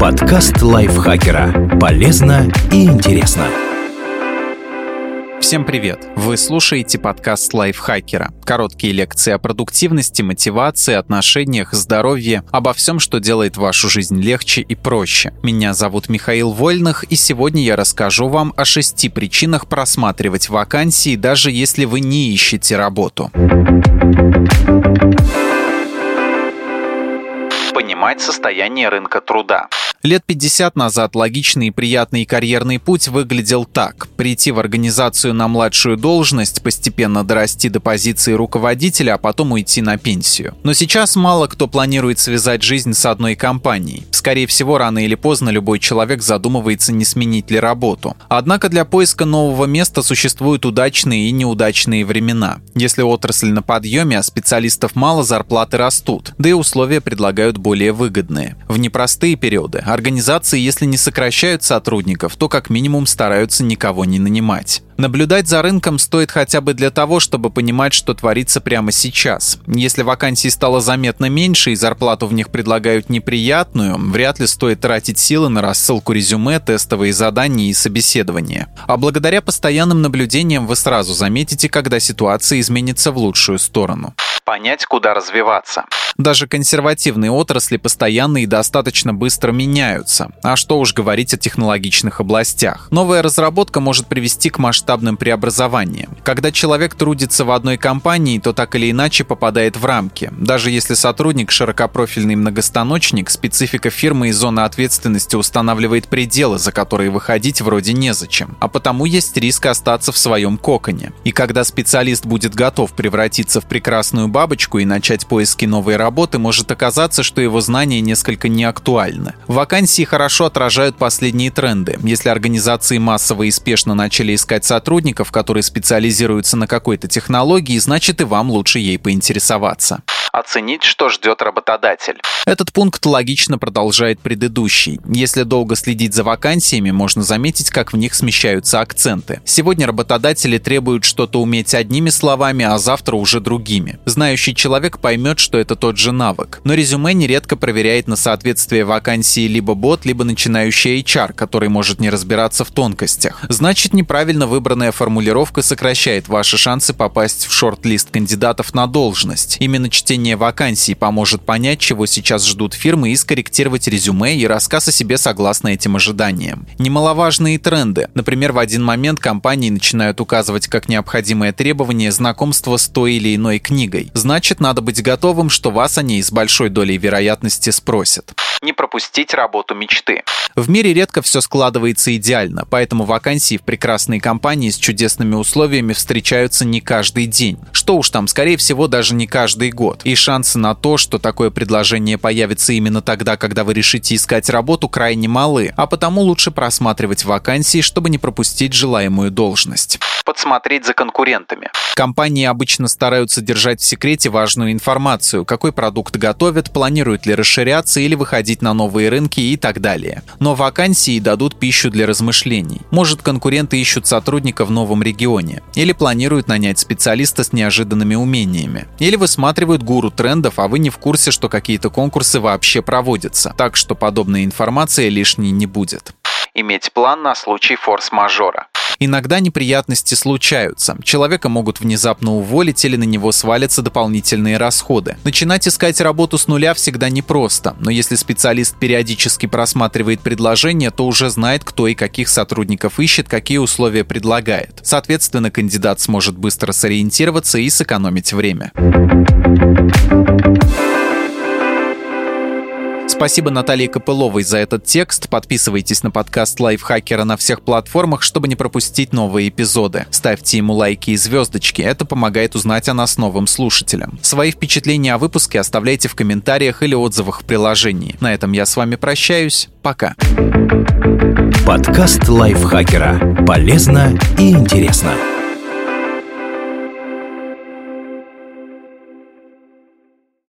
Подкаст лайфхакера. Полезно и интересно. Всем привет! Вы слушаете подкаст лайфхакера. Короткие лекции о продуктивности, мотивации, отношениях, здоровье, обо всем, что делает вашу жизнь легче и проще. Меня зовут Михаил Вольных, и сегодня я расскажу вам о шести причинах просматривать вакансии, даже если вы не ищете работу понимать состояние рынка труда. Лет 50 назад логичный и приятный карьерный путь выглядел так. Прийти в организацию на младшую должность, постепенно дорасти до позиции руководителя, а потом уйти на пенсию. Но сейчас мало кто планирует связать жизнь с одной компанией. Скорее всего, рано или поздно любой человек задумывается, не сменить ли работу. Однако для поиска нового места существуют удачные и неудачные времена. Если отрасль на подъеме, а специалистов мало, зарплаты растут, да и условия предлагают более выгодные. В непростые периоды Организации, если не сокращают сотрудников, то как минимум стараются никого не нанимать. Наблюдать за рынком стоит хотя бы для того, чтобы понимать, что творится прямо сейчас. Если вакансий стало заметно меньше и зарплату в них предлагают неприятную, вряд ли стоит тратить силы на рассылку резюме, тестовые задания и собеседования. А благодаря постоянным наблюдениям вы сразу заметите, когда ситуация изменится в лучшую сторону понять, куда развиваться. Даже консервативные отрасли постоянно и достаточно быстро меняются. А что уж говорить о технологичных областях. Новая разработка может привести к масштабным преобразованиям. Когда человек трудится в одной компании, то так или иначе попадает в рамки. Даже если сотрудник широкопрофильный многостаночник, специфика фирмы и зона ответственности устанавливает пределы, за которые выходить вроде незачем. А потому есть риск остаться в своем коконе. И когда специалист будет готов превратиться в прекрасную бабочку и начать поиски новой работы, может оказаться, что его знания несколько неактуальны. Вакансии хорошо отражают последние тренды. Если организации массово и спешно начали искать сотрудников, которые специализируются на какой-то технологии, значит и вам лучше ей поинтересоваться оценить, что ждет работодатель. Этот пункт логично продолжает предыдущий. Если долго следить за вакансиями, можно заметить, как в них смещаются акценты. Сегодня работодатели требуют что-то уметь одними словами, а завтра уже другими. Знающий человек поймет, что это тот же навык. Но резюме нередко проверяет на соответствие вакансии либо бот, либо начинающий HR, который может не разбираться в тонкостях. Значит, неправильно выбранная формулировка сокращает ваши шансы попасть в шорт-лист кандидатов на должность. Именно чтение вакансий поможет понять, чего сейчас ждут фирмы и скорректировать резюме и рассказ о себе согласно этим ожиданиям. Немаловажные тренды. Например, в один момент компании начинают указывать как необходимое требование знакомство с той или иной книгой. Значит, надо быть готовым, что вас о ней с большой долей вероятности спросят не пропустить работу мечты. В мире редко все складывается идеально, поэтому вакансии в прекрасной компании с чудесными условиями встречаются не каждый день. Что уж там, скорее всего, даже не каждый год. И шансы на то, что такое предложение появится именно тогда, когда вы решите искать работу, крайне малы, а потому лучше просматривать вакансии, чтобы не пропустить желаемую должность подсмотреть за конкурентами. Компании обычно стараются держать в секрете важную информацию, какой продукт готовят, планируют ли расширяться или выходить на новые рынки и так далее. Но вакансии дадут пищу для размышлений. Может, конкуренты ищут сотрудника в новом регионе, или планируют нанять специалиста с неожиданными умениями, или высматривают гуру трендов, а вы не в курсе, что какие-то конкурсы вообще проводятся, так что подобная информация лишней не будет иметь план на случай форс-мажора. Иногда неприятности случаются. Человека могут внезапно уволить или на него свалятся дополнительные расходы. Начинать искать работу с нуля всегда непросто, но если специалист периодически просматривает предложения, то уже знает, кто и каких сотрудников ищет, какие условия предлагает. Соответственно, кандидат сможет быстро сориентироваться и сэкономить время. Спасибо Наталье Копыловой за этот текст. Подписывайтесь на подкаст Лайфхакера на всех платформах, чтобы не пропустить новые эпизоды. Ставьте ему лайки и звездочки. Это помогает узнать о нас новым слушателям. Свои впечатления о выпуске оставляйте в комментариях или отзывах в приложении. На этом я с вами прощаюсь. Пока. Подкаст Лайфхакера. Полезно и интересно.